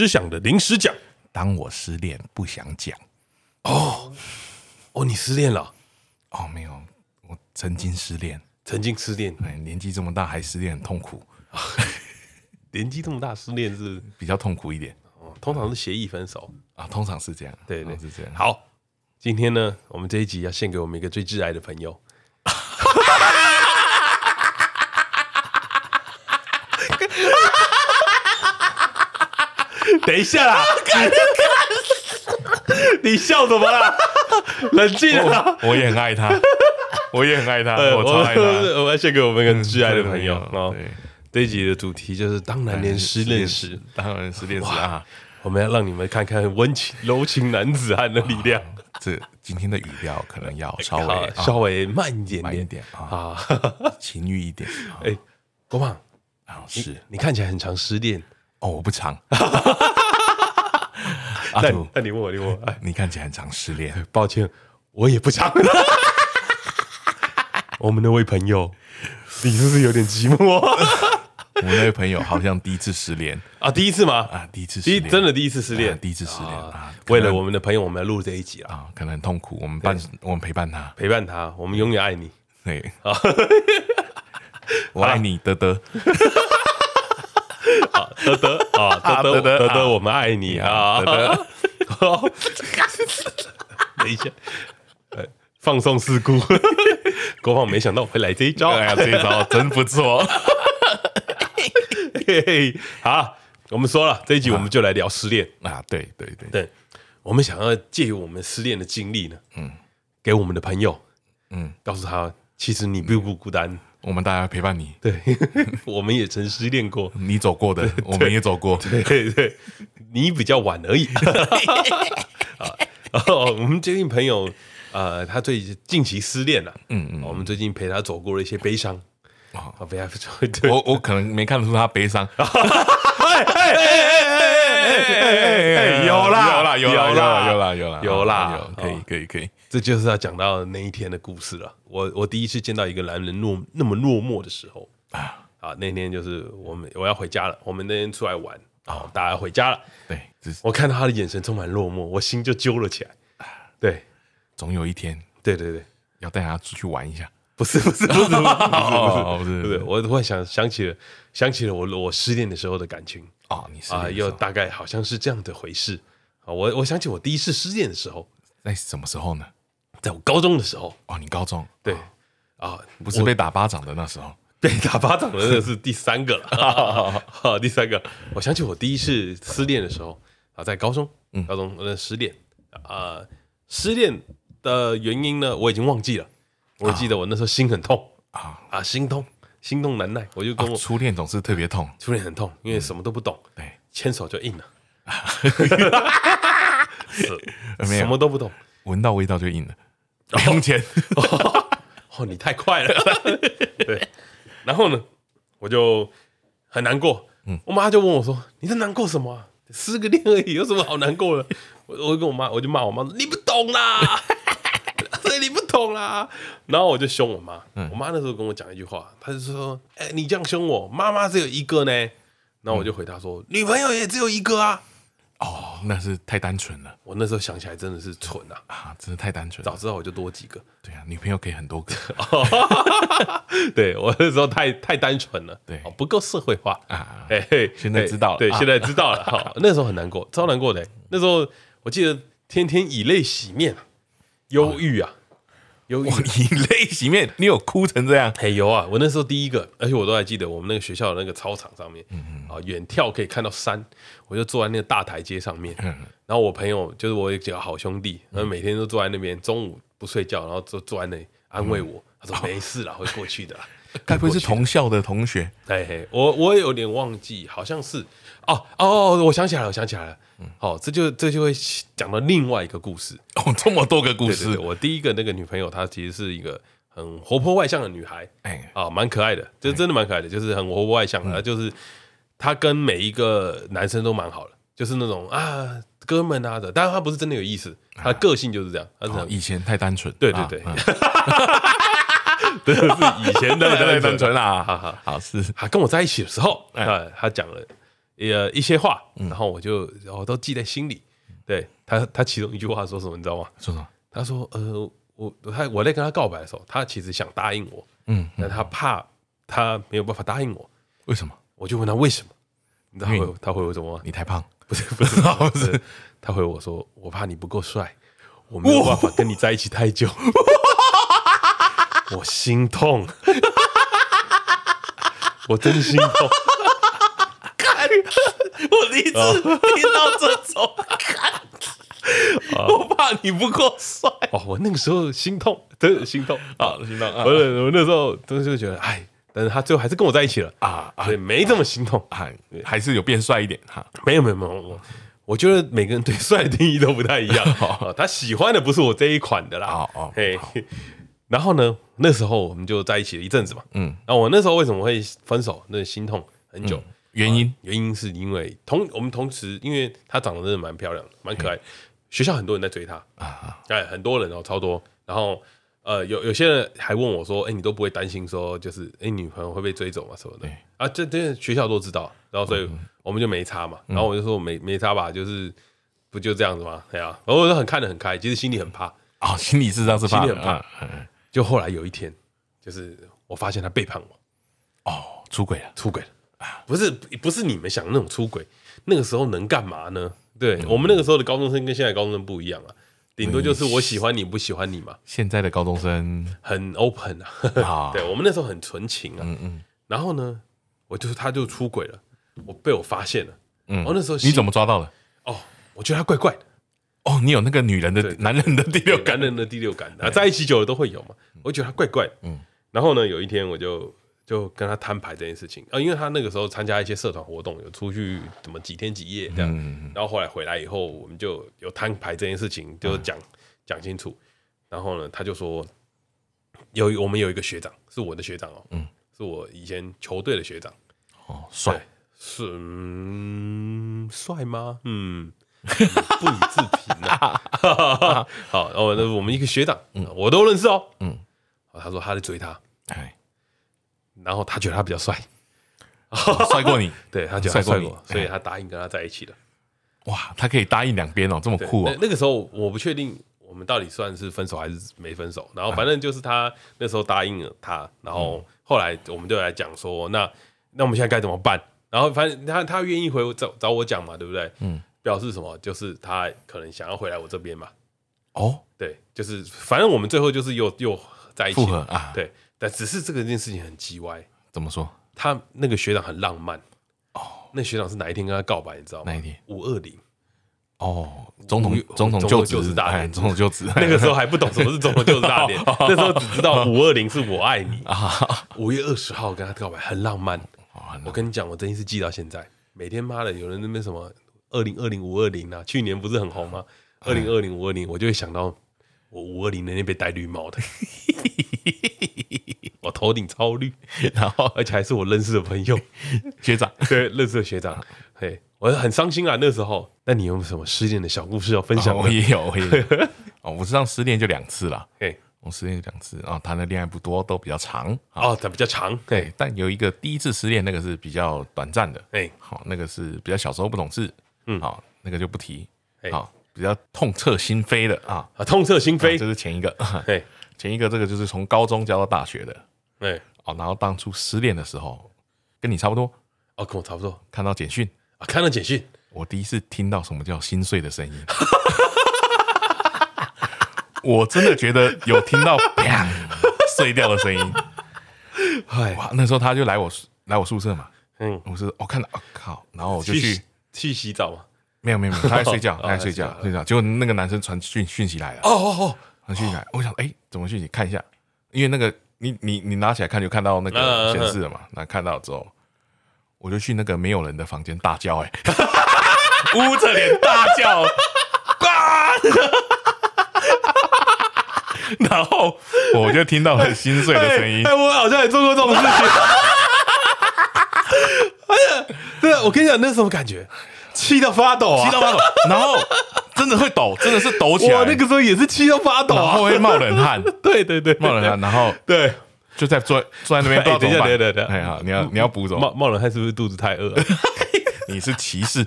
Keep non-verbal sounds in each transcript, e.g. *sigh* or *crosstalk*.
师想的临时讲。当我失恋不想讲。哦哦，你失恋了？哦，没有，我曾经失恋，曾经失恋。哎，年纪这么大还失恋，很痛苦。*laughs* 年纪这么大失恋是比较痛苦一点。哦，通常是协议分手啊，通常是这样。对对，是这样。好，今天呢，我们这一集要献给我们一个最挚爱的朋友。*laughs* 等一下啦！*laughs* 你笑什么啦？*laughs* 冷静啊！我也很爱他，*laughs* 我也很爱他，我超爱他。我要献给我们一个挚爱的朋友啊！对，这一集的主题就是当男人失恋时，当男人失恋时啊！我们要让你们看看温情柔情男子汉的力量。这今天的语调可能要稍微稍微慢一点，慢一点啊，情欲一点。哎，国胖啊，是你看起来很常失恋哦，我不常。阿土，那你问我，你问我，*laughs* 你看起来很常失恋。*laughs* 抱歉，我也不常。*laughs* 我们那位朋友，你是不是有点寂寞？我那位朋友好像第一次失恋啊，第一次吗？啊，第一次失恋，真的第一次失恋，第一次失恋啊！为了我们的朋友，我们要录这一集啊，可能很痛苦。我们伴，我们陪伴他，陪伴他，我们永远爱你。对啊，我爱你，德德。好，*laughs* 德德啊，德德，德德，我们爱你啊！德德，*laughs* 等一下，放送事故，*laughs* 国胖没想到我会来这一招，哎呀，这一招真不错。嘿嘿，好，我们说了这一集，我们就来聊失恋。啊！对对对。对，我们想要借由我们失恋的经历呢，嗯，给我们的朋友，嗯，告诉他，其实你并不孤单，我们大家陪伴你。对，*laughs* 我们也曾失恋过，你走过的，我们也走过。对对对，你比较晚而已。*laughs* 哦，我们最近朋友，呃，他最近期失恋了，嗯嗯，我们最近陪他走过了一些悲伤。啊，不要不我我可能没看出他悲伤。有 *laughs* 有啦有啦有啦有啦有啦有啦有啦，有可以可以可以，这就是要讲到那一天的故事了。我我第一次见到一个男人落那么落寞的时候啊啊，那天就是我们我要回家了，我们那天出来玩啊，大家回家了。对，我看到他的眼神充满落寞，我心就揪了起来。对，总有一天，对对对，要带他出去玩一下。不是不是不是不是不是。不是不是，我突然想想起了想起了我我失恋的时候的感情。啊，你啊，又大概好像是这样的回事。啊。我我想起我第一次失恋的时候，在什么时候呢？在我高中的时候。哦，你高中。对啊，不是被打巴掌的那时候，*laughs* 被打巴掌的那是第三个了。好，*laughs* 第三个，我想起我第一次失恋的时候啊，在高中，高中的失恋。啊，失恋的原因呢，我已经忘记了。我记得我那时候心很痛。啊。啊，心痛，心痛难耐，我就跟我初恋总是特别痛，初恋很痛，因为什么都不懂，对，牵手就硬了，*laughs* 什么都不懂，闻到味道就硬了，不用钱，*laughs* 哦，你太快了，*laughs* 对，然后呢，我就很难过，我妈就问我说：“你在难过什么？失个恋而已，有什么好难过的？”我我跟我妈，我就骂我妈说：“你不懂啦。”所以你不懂啦，然后我就凶我妈。我妈那时候跟我讲一句话，她就说：“哎，你这样凶我，妈妈只有一个呢。”然后我就回答说：“女朋友也只有一个啊。”哦，那是太单纯了。我那时候想起来真的是蠢啊啊，真的太单纯。早知道我就多几个。对啊，女朋友可以很多个。*laughs* 对我那时候太太单纯了，对，不够社会化啊。哎嘿，现在知道了，对，现在知道了。好，那时候很难过，超难过的。那时候我记得天天以泪洗面。忧郁啊，忧郁，以泪洗面，你有哭成这样？*laughs* 嘿，有啊，我那时候第一个，而且我都还记得，我们那个学校的那个操场上面，啊，远眺可以看到山，我就坐在那个大台阶上面，嗯，然后我朋友就是我有几个好兄弟，然后每天都坐在那边，中午不睡觉，然后就坐在那里安慰我，他说没事啦，会过去的，*laughs* 该不会是同校的同学？嘿嘿，我我有点忘记，好像是，哦哦，我想起来了，我想起来了。好，这就这就会讲到另外一个故事。哦，这么多个故事。我第一个那个女朋友，她其实是一个很活泼外向的女孩，哎，啊，蛮可爱的，就真的蛮可爱的，就是很活泼外向的，就是她跟每一个男生都蛮好的，就是那种啊哥们啊的，当然她不是真的有意思，她的个性就是这样，她是以前太单纯，对对对，*laughs* 真的是以前的太单纯啦，好好好，是，她跟我在一起的时候，啊，她讲了。呃一些话，然后我就然后都记在心里。对他，他其中一句话说什么，你知道吗？说什么？他说：“呃，我他我在跟他告白的时候，他其实想答应我，嗯，但他怕他没有办法答应我，为什么？我就问他为什么？你知道他回他回我什么？你太胖，不是不是不是，他回我说我怕你不够帅，我没有办法跟你在一起太久，我心痛，我真心痛。” *laughs* 我第一次听到这种，我怕你不够帅哦。我那个时候心痛，真的心痛啊，心痛啊！我我那时候真的就觉得，哎，但是他最后还是跟我在一起了啊，所以没这么心痛，还还是有变帅一点哈。没有没有没有，我我觉得每个人对帅的定义都不太一样。*laughs* 他喜欢的不是我这一款的啦。哦哦，嘿。然后呢，那时候我们就在一起了一阵子嘛。嗯，那我那时候为什么会分手？那心痛很久。原因、呃、原因是因为同我们同时，因为她长得真的蛮漂亮的，蛮可爱。嗯、学校很多人在追她啊，哎，很多人哦，超多。然后呃，有有些人还问我说：“哎、欸，你都不会担心说，就是哎、欸，女朋友会被追走啊什么的？”啊，这这学校都知道。然后所以我们就没差嘛。嗯、然后我就说没没差吧，就是不就这样子吗？对啊。然后我就很看得很开，其实心里很怕啊、哦，*laughs* 心里是这样子，心里很怕。嗯、就后来有一天，就是我发现他背叛我，哦，出轨了，出轨了。不是不是你们想的那种出轨，那个时候能干嘛呢？对、嗯、我们那个时候的高中生跟现在高中生不一样啊，顶多就是我喜欢你不喜欢你嘛。现在的高中生很 open 啊，*laughs* 啊对我们那时候很纯情啊。嗯嗯。然后呢，我就是他就出轨了，我被我发现了。嗯。我那时候你怎么抓到的？哦，我觉得他怪怪的。哦，你有那个女人的男人的第六感，男人的第六感啊，在一起久了都会有嘛。我觉得他怪怪的。嗯。然后呢，有一天我就。就跟他摊牌这件事情。啊，因为他那个时候参加一些社团活动，有出去怎么几天几夜这样，然后后来回来以后，我们就有摊牌这件事情，就讲讲清楚。然后呢，他就说有我们有一个学长是我的学长哦，嗯，是我以前球队的学长。哦，帅。是帅吗？嗯，不以自评啊。*laughs* 好，哦，那我们一个学长，嗯，我都认识哦，嗯，他说他在追他，哎。然后他觉得他比较帅，*laughs* 帅过你，*laughs* 对他觉得帅过你，所以他答应跟他在一起了。哇，他可以答应两边哦，这么酷哦。那个时候我不确定我们到底算是分手还是没分手，然后反正就是他那时候答应了他，然后后来我们就来讲说，那那我们现在该怎么办？然后反正他他愿意回我找找我讲嘛，对不对？嗯，表示什么？就是他可能想要回来我这边嘛。哦，对，就是反正我们最后就是又又在一起了啊，对。但只是这个件事情很鸡歪，怎么说？他那个学长很浪漫哦，那学长是哪一天跟他告白？你知道吗？哪一天？五二零哦，总统总统就职大典，总统就职。*laughs* 那个时候还不懂什么是 *laughs* 总统就职大典，那时候只知道五二零是我爱你 *laughs* 啊。五月二十号跟他告白，很浪漫。我跟你讲，我真心是记到现在。每天妈的，有人那边什么二零二零五二零啊，去年不是很红吗？二零二零五二零，我就会想到我五二零那天被戴绿帽的。*laughs* 我头顶超绿，*laughs* 然后而且还是我认识的朋友。*laughs* 学长，对，认识的学长，嘿，我很伤心啊那时候。那你有什么失恋的小故事要分享？我也有，我也有。哦，我身上失恋就两次了，嘿，我失恋就两次。啊，谈的恋爱不多，都比较长。哦，它比较长，对。但有一个第一次失恋，那个是比较短暂的，哎，好，那个是比较小时候不懂事，嗯，好，那个就不提，好，比较痛彻心扉的。啊，痛彻心扉，这是前一个，对，前一个这个就是从高中教到大学的。对，哦，然后当初失恋的时候，跟你差不多，哦，跟我差不多，看到简讯啊，看到简讯，我第一次听到什么叫心碎的声音，*laughs* 我真的觉得有听到啪碎掉的声音，*laughs* 哇，那时候他就来我来我宿舍嘛，嗯，我说我看到，我靠，然后我就去去洗澡嘛，没有没有没有，*laughs* 他在睡觉，他在睡觉睡觉，结果那个男生传讯讯息来了，哦哦哦，来，我想哎，怎么讯息？看一下，因为那个。你你你拿起来看，就看到那个显示了嘛？那看到之后，我就去那个没有人的房间大叫，哎，*laughs* 捂着脸大叫，*laughs* 然后我就听到很心碎的声音。哎，我好像也做过这种事情。*laughs* 哎呀，对啊，我跟你讲，那是什么感觉？气到发抖啊！气到发抖，然后。真的会抖，真的是抖起来。我那个时候也是气到发抖，然后会冒冷汗。*laughs* 对对对，冒冷汗，然后对，就在坐坐在那边。等一下，等一下，等一下。哎呀，你要你要补走。冒冒冷汗是不是肚子太饿？*laughs* *laughs* 你是歧视。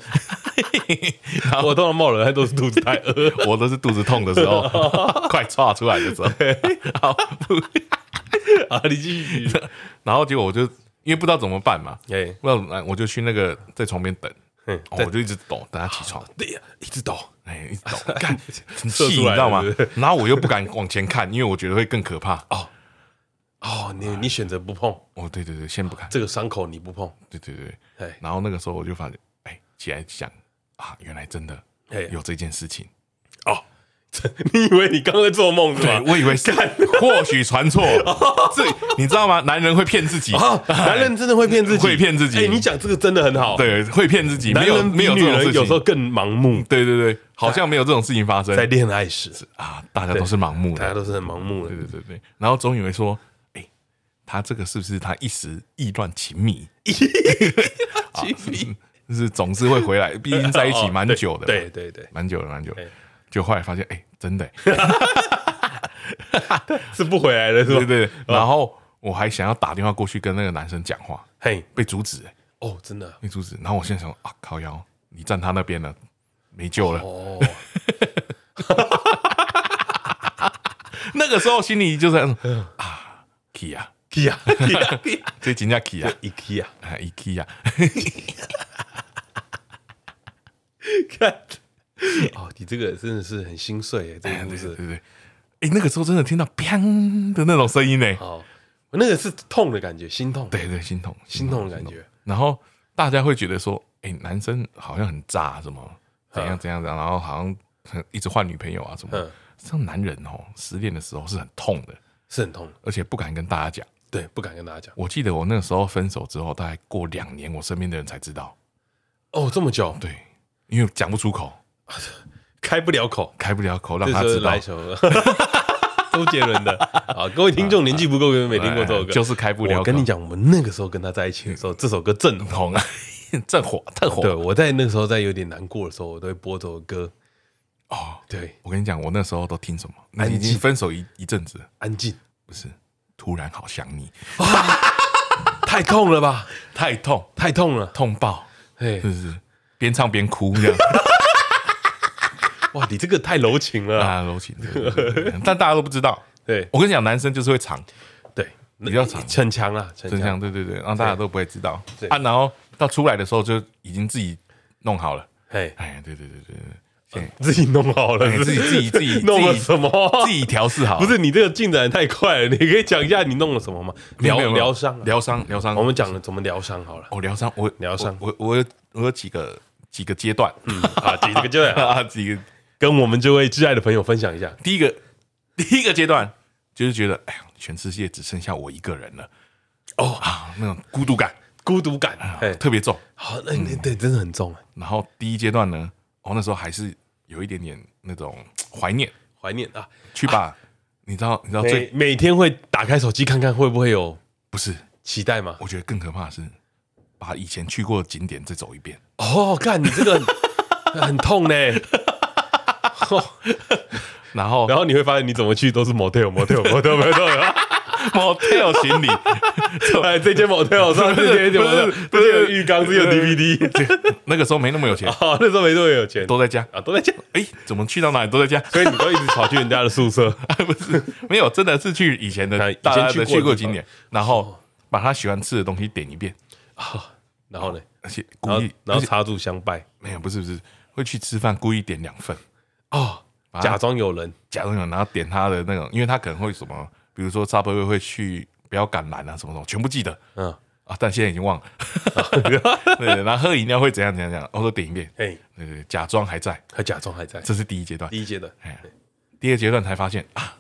我通常冒冷汗都是肚子太饿，我都是肚子痛的时候，快岔出来的时候。好，啊，你继续。然后结果我就因为不知道怎么办嘛，哎，不知道怎么，我就去那个在床边等，嗯，我就一直抖，等他起床。对呀，一直抖，哎，一直抖，*laughs* 干，很气，你知道吗？然后我又不敢往前看，因为我觉得会更可怕。哦，哦，你你选择不碰？哦，对对对，先不看这个伤口，你不碰？对对对，然后那个时候我就发现，哎，起来想啊，原来真的有这件事情。哦。*laughs* 你以为你刚刚在做梦是吧？我以为是，或许传错。*laughs* 这你知道吗？男人会骗自己，男人真的会骗自己，会骗自己。哎，你讲这个真的很好。对，会骗自己。没有没有，女人有时候更盲目。对对对，好像没有这种事情发生。在恋爱时啊，大家都是盲目的，大家都是很盲目的。对对对对。然后总以为说，哎，他这个是不是他一时意乱情迷？意 *laughs* 乱情迷就是总是会回来，毕竟在一起蛮久的。对对对，蛮久的，蛮久。就后来发现，哎，真的 *laughs* 是不回来的，是吧？对对。然后我还想要打电话过去跟那个男生讲话，嘿，被阻止。哎，哦，真的被阻止。然后我现在想，啊，靠腰，你站他那边了，没救了。哦。*laughs* 那个时候心里就是啊，Kia，Kia，Kia，*laughs* 这真叫 Kia，IKEA 啊，IKEA。看。*laughs* 哦，你这个真的是很心碎哎，这个故事，对对对，哎，那个时候真的听到“砰”的那种声音呢。哦，那个是痛的感觉，心痛，对对，心痛，心痛的感觉。然后大家会觉得说，哎，男生好像很渣，什么怎样怎样怎样，然后好像一直换女朋友啊什么。像男人哦，失恋的时候是很痛的，是很痛，而且不敢跟大家讲。对，不敢跟大家讲。我记得我那个时候分手之后，大概过两年，我身边的人才知道。哦，这么久？对，因为讲不出口。*laughs* 开不了口，开不了口，让他知道。*laughs* 周杰伦的 *laughs* 啊，各位听众年纪不够，有没听过这首歌？就是开不了口。我跟你讲，我们那个时候跟他在一起的时候，这首歌正红啊，正火，特火。对，我在那个时候在有点难过的时候，我都会播这首歌。哦，对，我跟你讲，我那时候都听什么？那已经分手一一阵子，安静，不是？突然好想你，太痛了吧？太痛，太痛了，痛爆！是不是？边唱边哭这样。哇，你这个太柔情了啊，柔情，但大家都不知道。对，我跟你讲，男生就是会藏，对，比较藏，逞强啊，逞强，对对对，让大家都不会知道。啊，然后到出来的时候就已经自己弄好了。哎，哎，对对对对对，*laughs* 自己弄好了，自己自己自己 *laughs* 弄了什么？自己调试好。不是你这个进展太快了，你可以讲一下你弄了什么吗？疗疗伤，疗伤，疗伤。我们讲了怎么疗伤好了。哦，疗伤，我疗伤，我我有我有几个几个阶段，嗯啊，几个阶段 *laughs* 啊，几个。跟我们这位挚爱的朋友分享一下，第一个，*laughs* 第一个阶段就是觉得，哎呀，全世界只剩下我一个人了，哦啊，那种孤独感，孤独感，哎，特别重。好，那那对，真的很重。然后第一阶段呢，哦，那时候还是有一点点那种怀念，怀念啊，去把，你知道，你知道，最每天会打开手机看看会不会有，不是期待吗？我觉得更可怕的是把以前去过的景点再走一遍。哦，看你这个很 *laughs* 痛呢。*laughs* 然后，*laughs* 然后你会发现，你怎么去都是 motel，motel，motel，motel *laughs* motel 行李。哎，这间 motel 上这间什么？不是有浴缸，是有 DVD。那个时候没那么有钱，那时候没那么有钱，都在家啊，都在家。哎，怎么去到哪里都在家？所以你都一直跑去人家的宿舍？不是，没有，真的是去以前的大家的去过景点，然后把他喜欢吃的东西点一遍啊。然后呢？而且故意，然后插住香拜。没有，不是，不是，会去吃饭，故意点两份。哦，假装有人，假装有人，然后点他的那种，因为他可能会什么，比如说沙伯会会去不要橄榄啊什么什么，全部记得，嗯。啊，但现在已经忘了，*laughs* 对，然后喝饮料会怎样怎样怎样，我都点一遍，哎，对对，假装还在，还假装还在，这是第一阶段，第一阶段，哎，第二阶段才发现啊，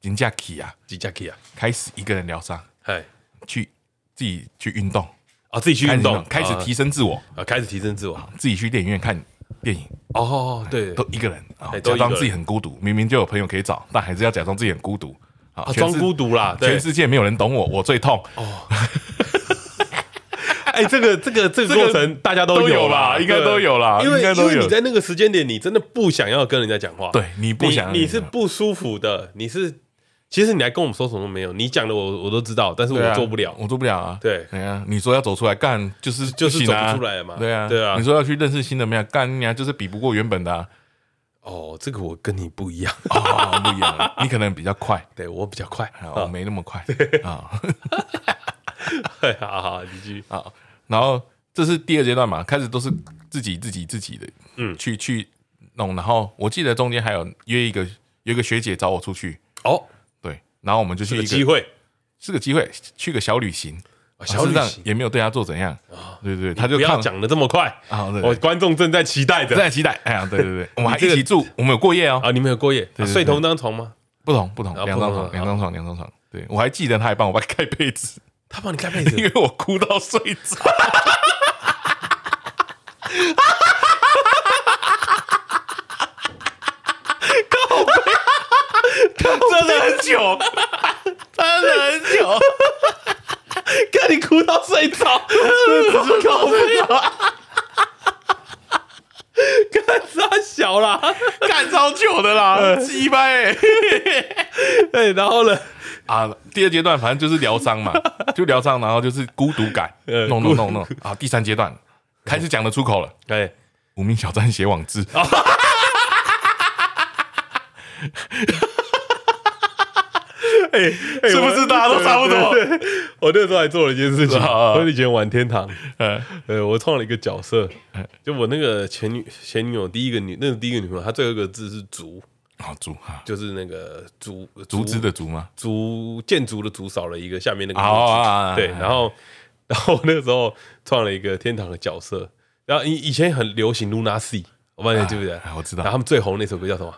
金假期啊，金假期啊，开始一个人疗伤，哎，去自己去运动。啊，自己去运动，开始提升自我。啊，开始提升自我，自己去电影院看电影。哦，对，都一个人啊，假装自己很孤独，明明就有朋友可以找，但还是要假装自己很孤独。啊，装孤独啦，全世界没有人懂我，我最痛。哦。*laughs* 哎，这个这个这个过程大家都有啦，应该都有啦，因为因为你在那个时间点，你真的不想要跟人家讲话，对，你不想，你是不舒服的，你是其实你还跟我们说什么都没有，你讲的我我都知道，但是我做不了，我做不了啊。对，对啊，你说要走出来干，就是就是走不出来了嘛。对啊，对啊。你说要去认识新的妹干，你啊就是比不过原本的。哦，这个我跟你不一样，*laughs* 不一样，你可能比较快，*laughs* 对我比较快，我没那么快 *laughs* 啊。好好，继续啊。然后这是第二阶段嘛，开始都是自己自己自己的，嗯，去去弄。然后我记得中间还有约一个，有一个学姐找我出去。哦，对，然后我们就去一个机会，是个机会，去个小旅行，小旅行也没有对他做怎样啊？对对对，他就不要讲的这么快啊！我观众正在期待着，正在期待。哎呀，对 *laughs* 对对，我们还一起住，我们有过夜哦。啊，你们有过夜？睡同张床吗？不同不同，两张床，两张床，两张床。对，我还记得他还帮我盖被子，他帮你盖被子，因为我哭到睡着。*laughs* *laughs* *laughs* 真的很久，*laughs* 真的很久，看你哭到睡着，真的哭睡着，*laughs* 干啥小啦，干超久的啦，鸡掰。对，然后呢？啊，第二阶段反正就是疗伤嘛，就疗伤，然后就是孤独感，弄弄弄弄。啊，第三阶段开始讲得出口了，对，无名小站写网志。哎，是不是大家都差不多？我那时候还做了一件事情，我以前玩天堂，呃，我创了一个角色，就我那个前女前女友第一个女，那是第一个女朋友，她最后一个字是竹，啊竹，就是那个竹竹子的竹吗？竹建筑的竹少了一个下面那个，对，然后 *laughs* 然后那个时候创了一个天堂的角色，然后以以前很流行 Luna Sea，我不知道你记不记得？我知道，然后他们最红那首歌叫什么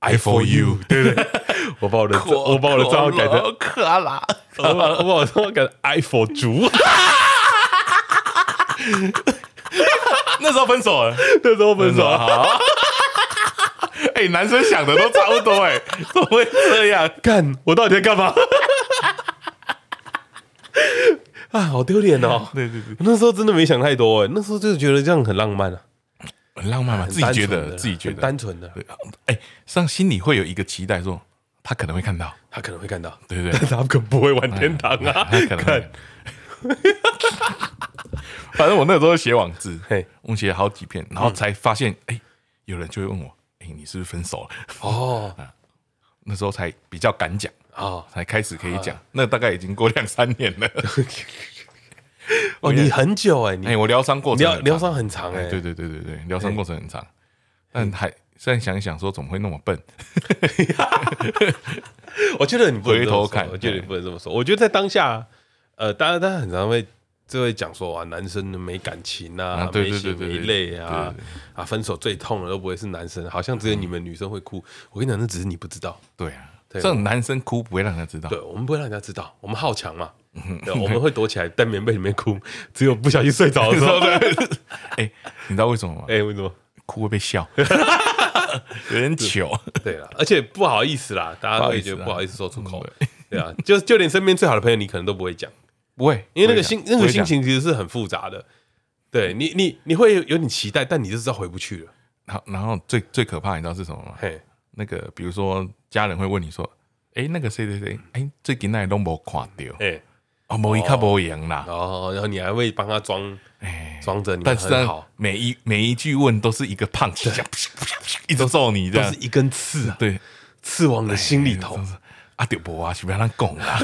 ？I for you，对不对？我把我的我把我的账号改成克拉，我把我的账号改成 I for 竹。那时候分手了，*laughs* 那时候分手了。*laughs* 哎，男生想的都差不多，哎，怎么会这样？*laughs* 干，我到底在干嘛？啊，好丢脸哦！对对对，那时候真的没想太多，哎，那时候就是觉得这样很浪漫啊，很浪漫嘛，自己觉得自己觉得单纯的。对哎，上心里会有一个期待说。他可能会看到，他可能会看到，对不对，但是 *laughs* 他可不会玩天堂啊。他可能看，*laughs* 反正我那时候写网志，嘿，我写了好几篇，然后才发现，哎，有人就会问我，哎，你是不是分手了？哦，*laughs* 那时候才比较敢讲啊，才开始可以讲。那大概已经过两三年了。哦，你很久哎，哎，我疗伤过程，疗伤很长哎，对对对对对，疗伤过程很长，但还。现在想一想，说怎么会那么笨？*laughs* 我觉得你不能回头看，我觉得你不能这么说。我觉得在当下，呃，大家大家很常会就会讲说啊，男生没感情啊，没血没泪啊，啊，分手最痛的都不会是男生，好像只有你们女生会哭。我跟你讲，那只是你不知道。对啊，这种男生哭不会让人家知道。对，我们不会让人家知道，我们好强嘛。我们会躲起来在棉被里面哭，只有不小心睡着的时候。*laughs* 哎，你知道为什么吗？哎，为什么？哭会被笑。*laughs* 有点糗，对了，而且不好意思啦，大家会觉得不好意思说出口，对啊，就就连身边最好的朋友，你可能都不会讲，不会，因为那个心那个心情其实是很复杂的，对你你你会有点期待，但你就知道回不去了。然后然后最最可怕，你知道是什么吗？嘿，那个比如说家人会问你说，哎，那个谁谁谁，哎，最近那都没看到，哎，哦，某一卡某赢啦，哦，然后你还会帮他装。哎，装着你，但是每一每一句问都是一个胖子，*laughs* 一直揍你，这样是一根刺啊，对，刺往你的心里头。阿丢伯啊，去不要让拱啊！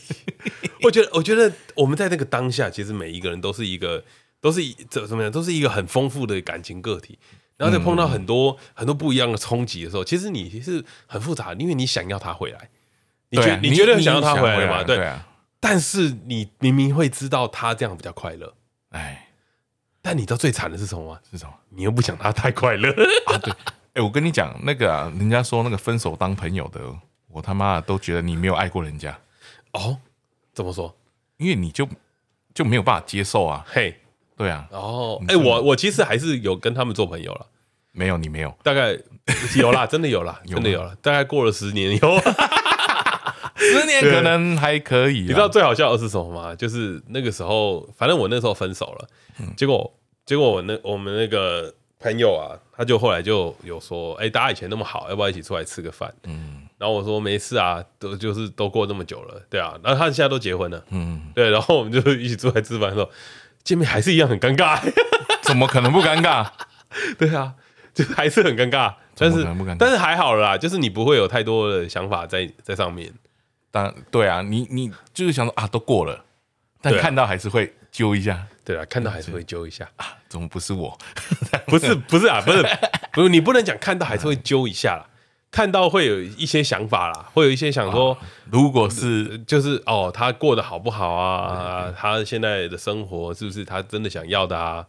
*laughs* 我觉得，我觉得我们在那个当下，其实每一个人都是一个，都是怎怎么样，都是一个很丰富的感情个体。然后在碰到很多很多不一样的冲击的时候，其实你其实很复杂，因为你想要他回来，你觉你觉得想要他回来吗？对，但是你明明会知道他这样比较快乐。哎，但你知道最惨的是什么吗？是什么？你又不想他太快乐 *laughs* 啊？对，哎，我跟你讲，那个啊，人家说那个分手当朋友的，我他妈都觉得你没有爱过人家哦。怎么说？因为你就就没有办法接受啊。嘿，对啊。哦，哎，我我其实还是有跟他们做朋友了。没有，你没有？大概有啦，真的有啦，*laughs* 真的有了。大概过了十年以后。十年可能还可以，你知道最好笑的是什么吗？就是那个时候，反正我那时候分手了，结果结果我那我们那个朋友啊，他就后来就有说，哎，大家以前那么好，要不要一起出来吃个饭？嗯，然后我说没事啊，都就是都过那么久了，对啊，然后他现在都结婚了，嗯，对，然后我们就一起出来吃饭的时候，见面还是一样很尴尬，*laughs* 怎么可能不尴尬？*laughs* 对啊，就还是很尴尬，但是但是还好了啦，就是你不会有太多的想法在在上面。当对啊，你你就是想说啊，都过了，但看到还是会揪一下，对啊，看到还是会揪一下啊，怎么不是我？*laughs* 不是不是啊，不是不是，你不能讲看到还是会揪一下啦。看到会有一些想法啦，会有一些想说，哦、如果是就是哦，他过得好不好啊？他现在的生活是不是他真的想要的啊？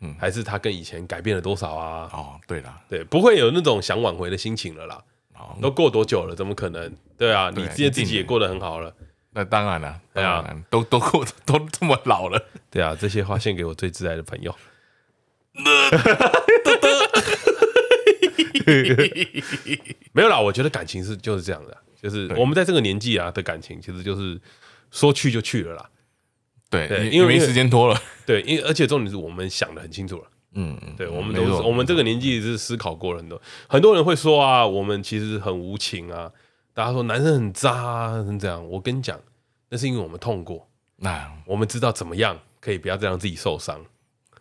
嗯，还是他跟以前改变了多少啊？哦，对啦，对，不会有那种想挽回的心情了啦。哦，都过多久了？怎么可能？对啊，你自己自己也过得很好了。那当然了，对啊，都都过 *laughs* 都这么老了。对啊，这些话献给我最挚爱的朋友。*laughs* 没有啦，我觉得感情是就是这样的，就是我们在这个年纪啊的感情，其实就是说去就去了啦。对，对，因为没时间拖了。对，因为而且重点是我们想的很清楚了。嗯，对，我们都是我们这个年纪是思考过了很多。很多人会说啊，我们其实很无情啊。大家说男生很渣啊，是这样。我跟你讲，那是因为我们痛过，那我们知道怎么样可以不要再让自己受伤。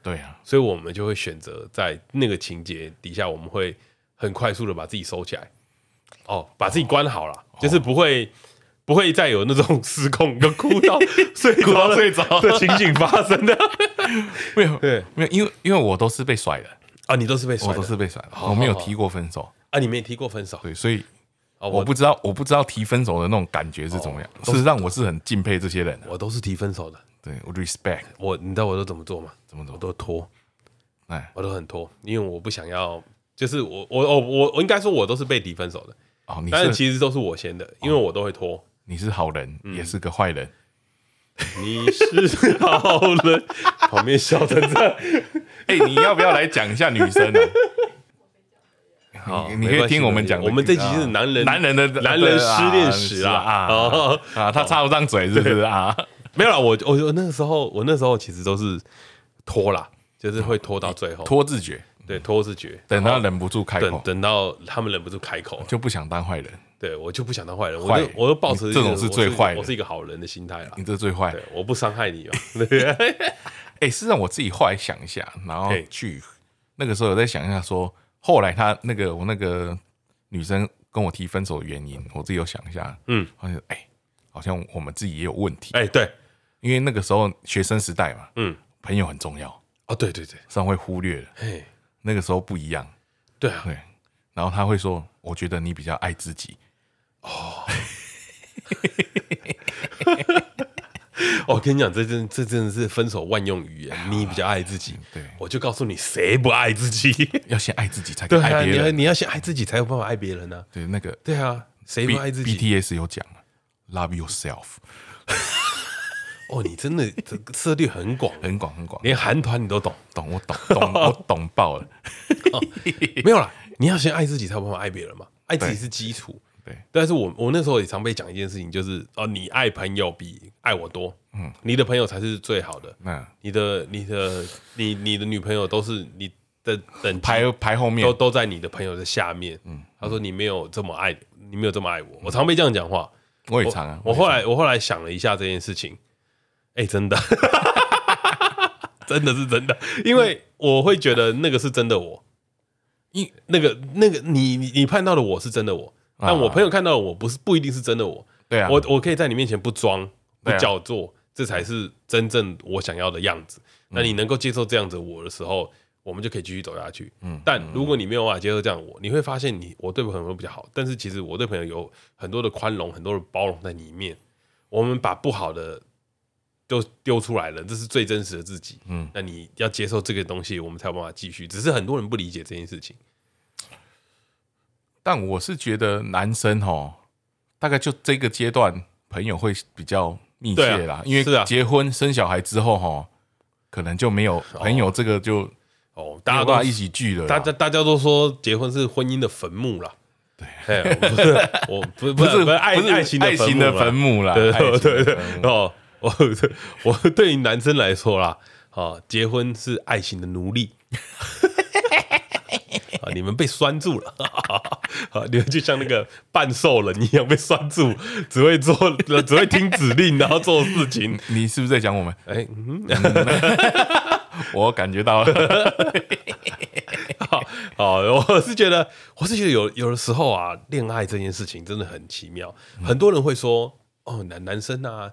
对啊，所以我们就会选择在那个情节底下，我们会。很快速的把自己收起来，哦，把自己关好了，哦、就是不会、哦、不会再有那种失控跟 *laughs* 哭到睡着睡着。的情景发生的。*laughs* 没有，对，没有，因为因为我都是被甩的。啊，你都是被甩的，我都是被甩的，我没有提过分手。啊，你没提过分手，对，所以我不知道，我不知道提分手的那种感觉是怎么样。事实上，我是很敬佩这些人的，我都是提分手的，对我 respect 我，你知道我都怎么做吗？怎么做？我都拖，哎，我都很拖，因为我不想要。就是我我我我我应该说，我都是被提分手的哦。但是其实都是我先的，因为我都会拖。你是好人，也是个坏人。*laughs* 你是好人，旁边笑成这样。*laughs* 哎，你要不要来讲一下女生呢？好，你可以听我们讲。我们这集是男人，男人的男人失恋史啊啊啊！他插不上嘴，是不是啊？*laughs* 没有啦，我我我那个时候，我那时候其实都是拖啦，就是会拖到最后，拖自觉。对，拖自觉，等到忍不住开口，等到他们忍不住开口，就不想当坏人。对，我就不想当坏人，我就我就抱持这种是最坏，我是一个好人的心态啦。你这最坏，我不伤害你嘛。*laughs* 哎，是让我自己后来想一下，然后去那个时候有在想一下，说后来他那个我那个女生跟我提分手的原因，我自己有想一下，嗯，好像哎，好像我们自己也有问题。哎，对，因为那个时候学生时代嘛，嗯，朋友很重要。哦，对对对，上会忽略了。那个时候不一样，对啊，对，然后他会说：“我觉得你比较爱自己。”哦，*laughs* 我 *laughs* 跟你讲，这真这真的是分手万用语言。你比较爱自己，对，我就告诉你，谁不爱自己？*laughs* 要先爱自己才可以爱别人。你要先爱自己，才有办法爱别人呢。对，那个，对啊，谁不爱自己？BTS 有讲，Love yourself。*laughs* 哦，你真的这个涉猎很广，很广，很广，连韩团你都懂，懂，我懂，懂，我懂爆了。没有啦，你要先爱自己，才有办法爱别人嘛。爱自己是基础，对。但是我我那时候也常被讲一件事情，就是哦，你爱朋友比爱我多，嗯，你的朋友才是最好的。嗯，你的、你的、你、你的女朋友都是你的等排排后面，都都在你的朋友的下面。嗯，他说你没有这么爱，你没有这么爱我。我常被这样讲话，我也常啊。我后来我后来想了一下这件事情。哎、欸，真的，*laughs* 真的是真的，因为我会觉得那个是真的我，因那个那个你你你看到的我是真的我，但我朋友看到我不是不一定是真的我，对啊，我我可以在你面前不装不叫做，这才是真正我想要的样子。那你能够接受这样子我的时候，我们就可以继续走下去。嗯，但如果你没有办法接受这样我，你会发现你我对朋友会比较好，但是其实我对朋友有很多的宽容，很多的包容在里面。我们把不好的。都丢出来了，这是最真实的自己。嗯，那你要接受这个东西，我们才有办法继续。只是很多人不理解这件事情。但我是觉得男生哦，大概就这个阶段，朋友会比较密切啦。啊、因为结婚、啊、生小孩之后哈，可能就没有朋友这个就哦，大家都要一起聚了。大家大家都说结婚是婚姻的坟墓啦。对，不是，我不 *laughs* 不是不是爱爱情爱情的坟墓啦。对对对哦。我我对于男生来说啦，哦，结婚是爱情的奴隶，啊，你们被拴住了，*laughs* 啊，你们就像那个半兽人一样被拴住，只会做，只会听指令，然后做事情。你是不是在讲我们？哎，嗯，*laughs* 我感觉到了。*laughs* 好，好，我是觉得，我是觉得有有的时候啊，恋爱这件事情真的很奇妙。很多人会说，哦，男男生啊，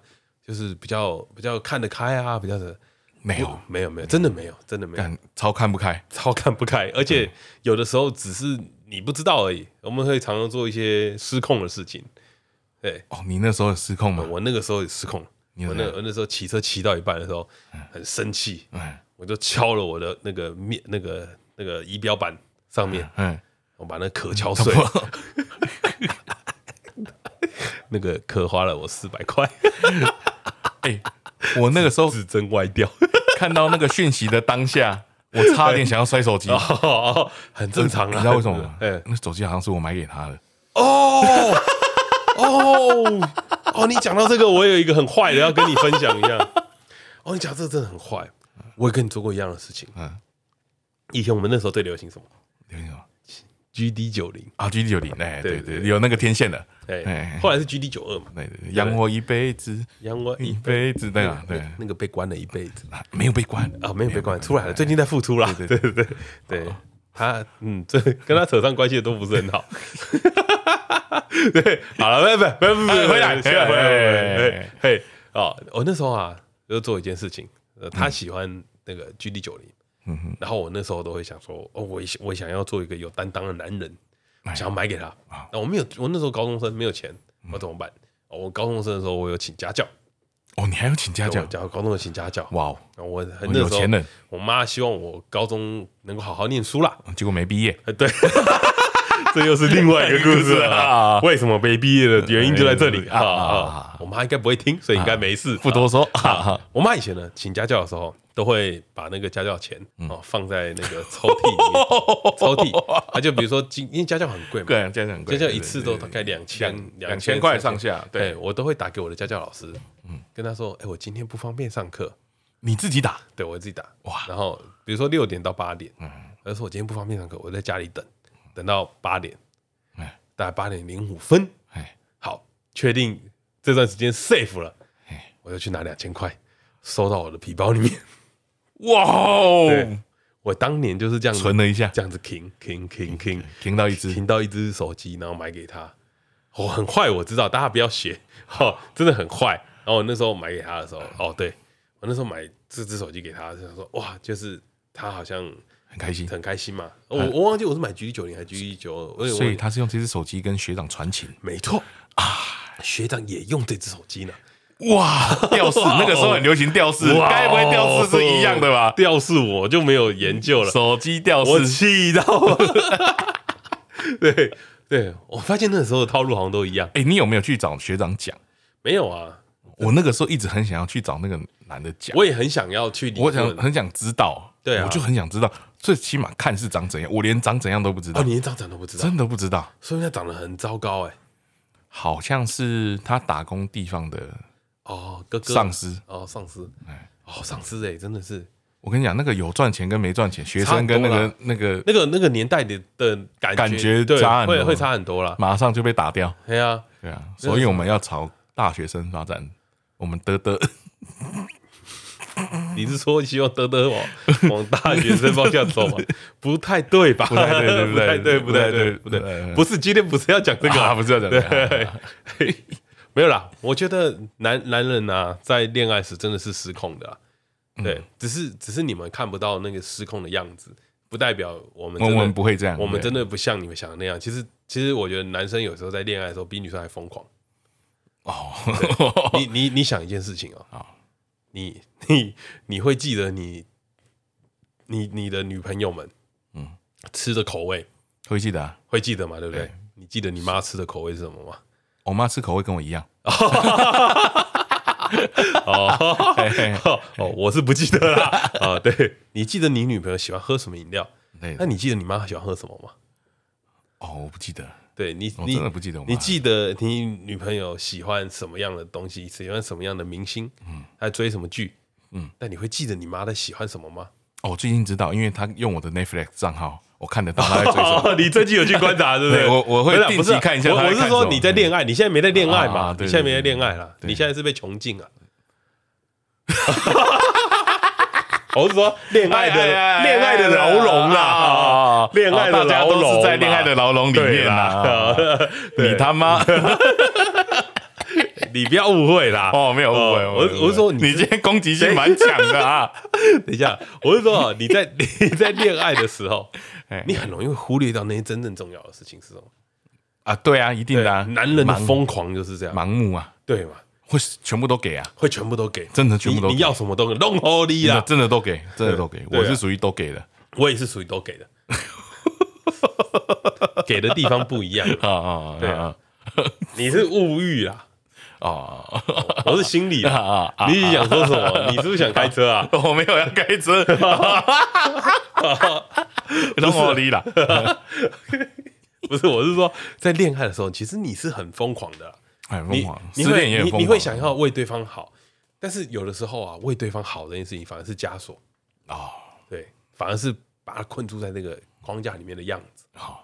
就是比较比较看得开啊，比较的。没有，没有，没有，真的没有，真的没有，超看不开，超看不开。而且有的时候只是你不知道而已。我们会常常做一些失控的事情。对，哦，你那时候失控吗？我那个时候也失控。我那我那时候骑车骑到一半的时候，很生气，我就敲了我的那个面那个那个仪表板上面，嗯，我把那壳敲碎了，*laughs* 那个壳花了我四百块。*laughs* 哎。*laughs* 我那个时候指针歪掉，*laughs* 看到那个讯息的当下，我差点想要摔手机，*laughs* 很正常啊。你知道为什么吗？哎，那手机好像是我买给他的。哦哦哦！你讲到这个，我有一个很坏的要跟你分享一下。哦，你讲这个真的很坏，我也跟你做过一样的事情。嗯，以前我们那时候最流行什么？流行什么？G D 九零。啊，G D 九零，哎，对对，有那个天线的，哎，后来是 G D 九二嘛，对对，养我一辈子，养我一辈子，对啊，对，那个被关了一辈子，没有被关。啊，没有被关，出来了，最近在复出了，对对对对，他嗯，这跟他扯上关系的都不是很好，*laughs* 对，好了，不不不不，回来回来回来，嘿，哦，我那时候啊，就做一件事情，呃他喜欢那个 G D 九零。然后我那时候都会想说，哦，我我想要做一个有担当的男人，想要买给他。那我没有，我那时候高中生没有钱，我怎么办？我高中生的时候，我有请家教。哦，你还有请家教？教高中的请家教。哇，我很有钱人。我妈希望我高中能够好好念书啦，结果没毕业。对，*laughs* *laughs* 这又是另外一个故事了。*laughs* 为什么没毕业的原因就在这里。啊？我妈应该不会听，所以应该没事，不多说。我妈以前呢，请家教的时候。都会把那个家教钱哦放在那个抽屉里面，*laughs* 抽屉，啊就比如说，今因为家教很贵嘛，对，家教很贵，家教一次都大概两千两千块上下，对，我都会打给我的家教老师，嗯，跟他说，哎，我今天不方便上课，你自己打，对我自己打，哇，然后比如说六点到八点，嗯，他说我今天不方便上课，我在家里等，等到八点，哎，大概八点零五分，哎，好，确定这段时间 safe 了，哎，我就去拿两千块，收到我的皮包里面。哇哦！我当年就是这样存了一下，这样子停停停停停到一只停到一只手机，然后买给他。我很坏，我知道，大家不要学，哈，真的很坏。然后我那时候买给他的时候，哦，对我那时候买这只手机给他，就想说哇，就是他好像很开心，很开心嘛。我我忘记我是买 GD 九零还是 G 一九二，所以他是用这只手机跟学长传情，没错啊，学长也用这只手机呢。哇，*laughs* 吊饰那个时候很流行吊饰，该不会吊饰是一样的吧？吊饰我就没有研究了。手机吊饰，我气到了。*laughs* 对对，我发现那个时候的套路好像都一样。哎，你有没有去找学长讲？没有啊，我那个时候一直很想要去找那个男的讲。我也很想要去，我想很想知道。对啊，我就很想知道，最起码看是长怎样。我连长怎样都不知道，哦，你连长怎样都不知道，真的不知道。所以他长得很糟糕哎，好像是他打工地方的。哦，哥哥，上司哦，上司，哎，哦，上司，哎，真的是，我跟你讲，那个有赚钱跟没赚钱，学生跟那个那个那个那个年代的的感感觉，对，会会差很多啦，马上就被打掉。对啊，对啊，所以我们要朝大学生发展。我们德德，你是说希望德德往往大学生方向走吗？*laughs* 不太对吧？不太对，不太对，不太对，不对，不是今天不是要讲这个啊，不是要讲这个。*laughs* 没有啦，我觉得男男人啊，在恋爱时真的是失控的，啊，对，嗯、只是只是你们看不到那个失控的样子，不代表我们我们不会这样，我们真的不像你们想的那样。其实其实我觉得男生有时候在恋爱的时候比女生还疯狂。哦，你你你想一件事情哦，啊，你你你会记得你你你的女朋友们嗯吃的口味会记得啊，会记得嘛？对不对？对，你记得你妈吃的口味是什么吗？我妈吃口味跟我一样。*laughs* 哦，哦，我是不记得了。啊，对，你记得你女朋友喜欢喝什么饮料？那你记得你妈喜欢喝什么吗？哦，我不记得。对你，你真的不记得？你记得你女朋友喜欢什么样的东西？喜欢什么样的明星？嗯，还追什么剧？嗯，那你会记得你妈在喜欢什么吗？哦，我最近知道，因为她用我的 Netflix 账号，我看得到他在追什么。*laughs* 你最近有去观察，对不对？*laughs* 我我会定期看一下。我是说你在恋爱，你现在没在恋爱嘛？你现在没在恋爱了，你现在是被穷禁啊。*laughs* 我是说恋爱的恋爱的牢笼啦，恋爱的牢笼，在恋爱的牢笼里面啦。你他妈！你不要误会啦！哦，没有误会，我我是说你今天攻击性蛮强的啊！等一下，我是说你在你在恋爱的时候，你很容易会忽略到那些真正重要的事情是什么啊？对啊，一定的，男人的疯狂就是这样，盲目啊，对嘛？会全部都给啊？会全部都给？真的全部都？你要什么都给，弄好你啊！真的都给，真的都给。我是属于都给的，我也是属于都给的，*laughs* 给的地方不一样 *laughs* 啊啊！对啊，你是物欲啊。哦，*laughs* 我是心理啊！你想说什么？你是不是想开车啊？我没有要开车，弄好你啦！不是，我是说，在恋爱的时候，其实你是很疯狂的，很疯狂，你会你你会想要为对方好，但是有的时候啊，为对方好这件事情反而是枷锁。啊，对，反而是把他困住在那个框架里面的样子。哦，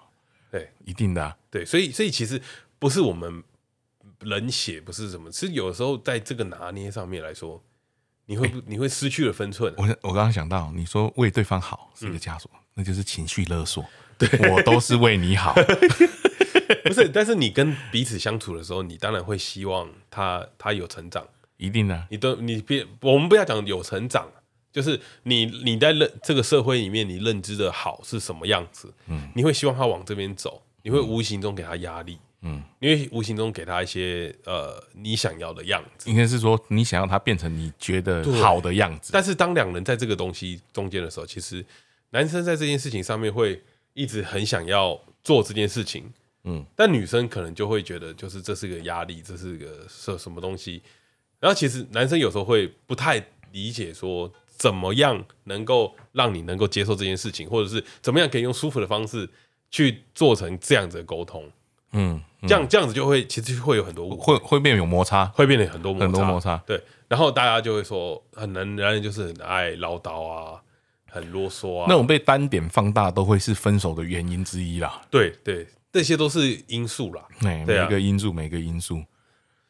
对，一定的，对，所以所以其实不是我们。冷血不是什么，其实有时候在这个拿捏上面来说，你会不你会失去了分寸。我我刚刚想到，你说为对方好是一个枷锁，那就是情绪勒索。对，我都是为你好，*laughs* 不是？但是你跟彼此相处的时候，你当然会希望他他有成长，一定的。你都你别，我们不要讲有成长，就是你你在认这个社会里面，你认知的好是什么样子？嗯，你会希望他往这边走，你会无形中给他压力。嗯，因为无形中给他一些呃你想要的样子，应该是说你想要他变成你觉得好的样子。但是当两人在这个东西中间的时候，其实男生在这件事情上面会一直很想要做这件事情，嗯，但女生可能就会觉得就是这是个压力，这是个什什么东西。然后其实男生有时候会不太理解说怎么样能够让你能够接受这件事情，或者是怎么样可以用舒服的方式去做成这样子的沟通。嗯，这样这样子就会其实会有很多会会变有摩擦，会变得很多摩擦，很多摩擦。对，然后大家就会说，很男男人就是很爱唠叨啊，很啰嗦啊。那种被单点放大，都会是分手的原因之一啦。对对，这些都是因素啦。每每个因素，每个因素。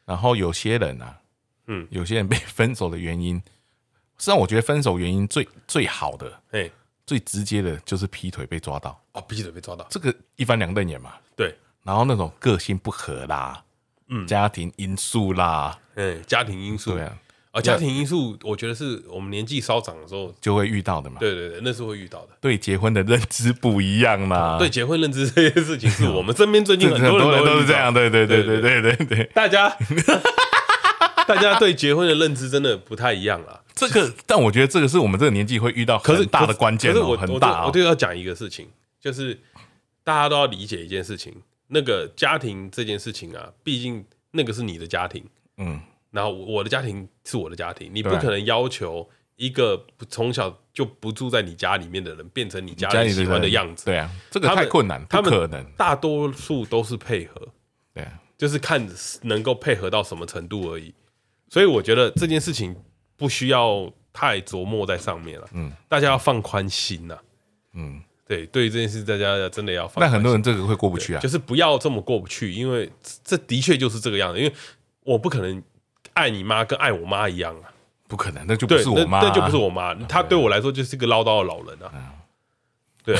然后有些人啊，嗯，有些人被分手的原因，实际上我觉得分手原因最最好的，哎，最直接的就是劈腿被抓到。哦，劈腿被抓到，这个一翻两瞪眼嘛。对。然后那种个性不合啦，嗯，家庭因素啦，嗯，家庭因素，对啊，啊，家庭因素，我觉得是我们年纪稍长的时候就会遇到的嘛，对对对，那是会遇到的。对结婚的认知不一样嘛，对结婚认知这件事情，是 *laughs* 我们身边最近很多人都是这样，对对对对对对。对，大家 *laughs* 大家对结婚的认知真的不太一样了。这个，但我觉得这个是我们这个年纪会遇到很大的关键，可是我很大，我就要讲一个事情，就是大家都要理解一件事情。那个家庭这件事情啊，毕竟那个是你的家庭，嗯，然后我的家庭是我的家庭，你不可能要求一个从小就不住在你家里面的人变成你家里喜欢的样子，对啊，这个太困难，他们可能，大多数都是配合，对。啊，就是看能够配合到什么程度而已，所以我觉得这件事情不需要太琢磨在上面了，嗯，大家要放宽心呐，嗯。对，对于这件事，大家真的要放。那很多人这个会过不去啊，就是不要这么过不去，因为这的确就是这个样子。因为我不可能爱你妈跟爱我妈一样啊，不可能，那就不是我妈，那就不是我妈。她对我来说就是一个唠叨的老人啊。对，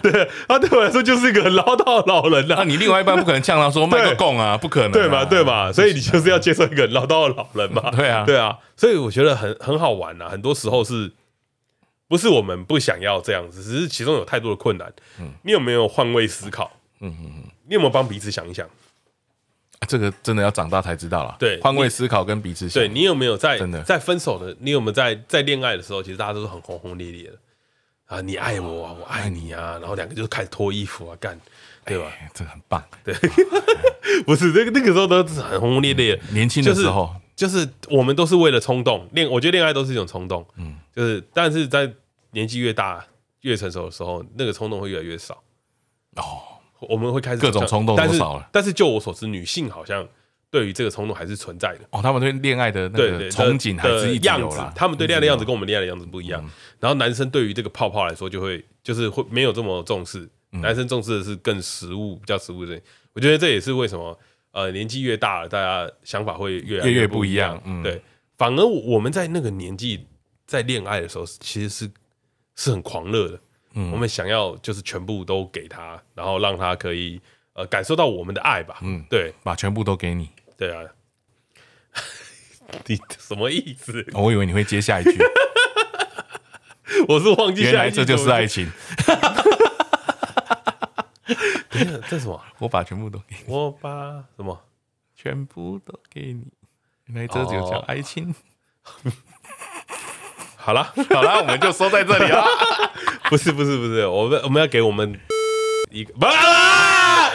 对，*laughs* 她对我来说就是一个很唠叨的老人啊。你另外一半不可能呛他说卖个供啊，不可能，对嘛，对嘛。所以你就是要接受一个很唠叨的老人嘛。对啊，对啊。所以我觉得很很好玩啊，很多时候是。不是我们不想要这样子，只是其中有太多的困难。嗯，你有没有换位思考？嗯嗯嗯，你有没有帮彼此想一想？这个真的要长大才知道了。对，换位思考跟彼此想。对，你有没有在真的在分手的？你有没有在在恋爱的时候，其实大家都是很轰轰烈烈的啊！你爱我啊，我爱你啊，然后两个就开始脱衣服啊，干，对吧？这很棒。对，*laughs* 不是那个那个时候都是很轰轰烈烈，年轻的时候。就是我们都是为了冲动恋，我觉得恋爱都是一种冲动，嗯，就是但是在年纪越大越成熟的时候，那个冲动会越来越少。哦，我们会开始各种冲动都少了。但是就我所知，女性好像对于这个冲动还是存在的。哦，他们对恋爱的那个憧憬还是一直有啦。他们对恋爱的样子跟我们恋爱的样子不一样。然后男生对于这个泡泡来说，就会就是会没有这么重视。男生重视的是更实物，比较实物的。我觉得这也是为什么呃年纪越大了，大家想法会越来越不一样。嗯，对。反而我们在那个年纪在恋爱的时候，其实是是很狂热的。嗯，我们想要就是全部都给他，然后让他可以呃感受到我们的爱吧。嗯，对，把全部都给你。对啊，*laughs* 你什么意思？我以为你会接下一句，*laughs* 我是忘记下一句。原来这就是爱情。等一下，这是什么？我把全部都给你。我把什么？全部都给你。原来这就叫爱情。*laughs* 好了，好了，我们就说在这里啊。*laughs* 不是，不是，不是，我们我们要给我们一个。得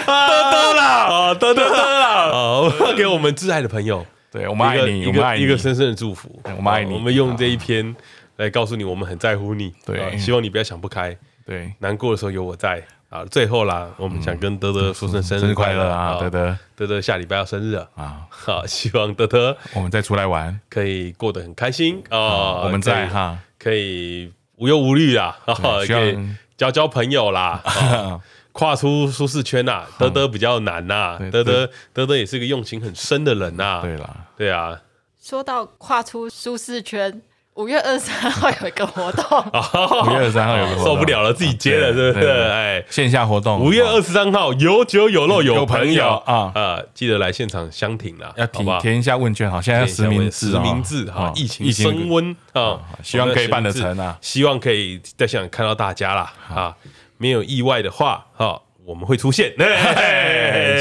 得了，得得得了！我们要给我们挚爱的朋友，对我们爱你，一个一个深深的祝福。我们爱你，我们用这一篇来告诉你，我们很在乎你。对，希望你不要想不开。对，难过的时候有我在。啊，最后啦，我们想跟德德说声生日快乐啊！德德，德德下礼拜要生日了啊！好，希望德德我们再出来玩，可以过得很开心啊！我们在哈，可以无忧无虑啊，可以交交朋友啦。*laughs* 跨出舒适圈呐，德德比较难呐，德德德德也是个用情很深的人呐。对啦，对啊。说到跨出舒适圈，五月二十三号有一个活动。*laughs* 五月二十三号有个活动，受不了了，自己接了，是不是？哎，线下活动，五月二十三号有酒有肉有朋友。啊。啊！记得来现场相挺啦，要填填一下问卷，好，现在要实名制，实名制哈，疫情升温啊，希望可以办得成啊，希望可以在现场看到大家啦啊。没有意外的话，哈，我们会出现。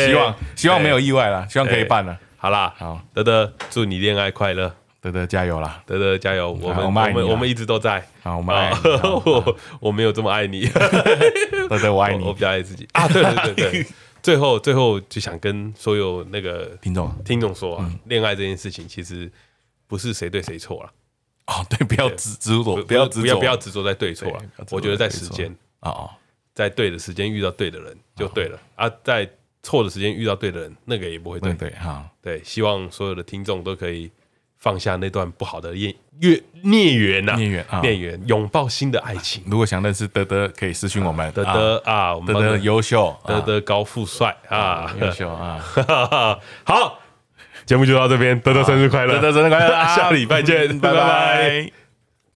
希望希望没有意外了，希望可以办了。好啦，好，德德，祝你恋爱快乐，德德加油啦，德德加油，我们我们我们一直都在。好，我们爱 *laughs* 我我没有这么爱你，*laughs* 德德我爱你，我比较爱自己。啊。对对对对，*laughs* 最后最后就想跟所有那个听众。听众说啊，恋爱这件事情其实不是谁对谁错了。哦，对，不要执执着，不要不要不要执着在对错。了。我觉得在时间。哦。在对的时间遇到对的人就对了。啊，在错的时间遇到对的人，那个也不会对。对哈，对，希望所有的听众都可以放下那段不好的孽孽孽缘呐，孽缘啊，孽缘，拥抱新的爱情。如果想认识德德，可以私信我们。德德啊，我们德德优秀，德德高富帅啊，优秀啊。*laughs* 好，节目就到这边，德德生日快乐，德德生日快乐，*laughs* 下礼拜见，拜拜。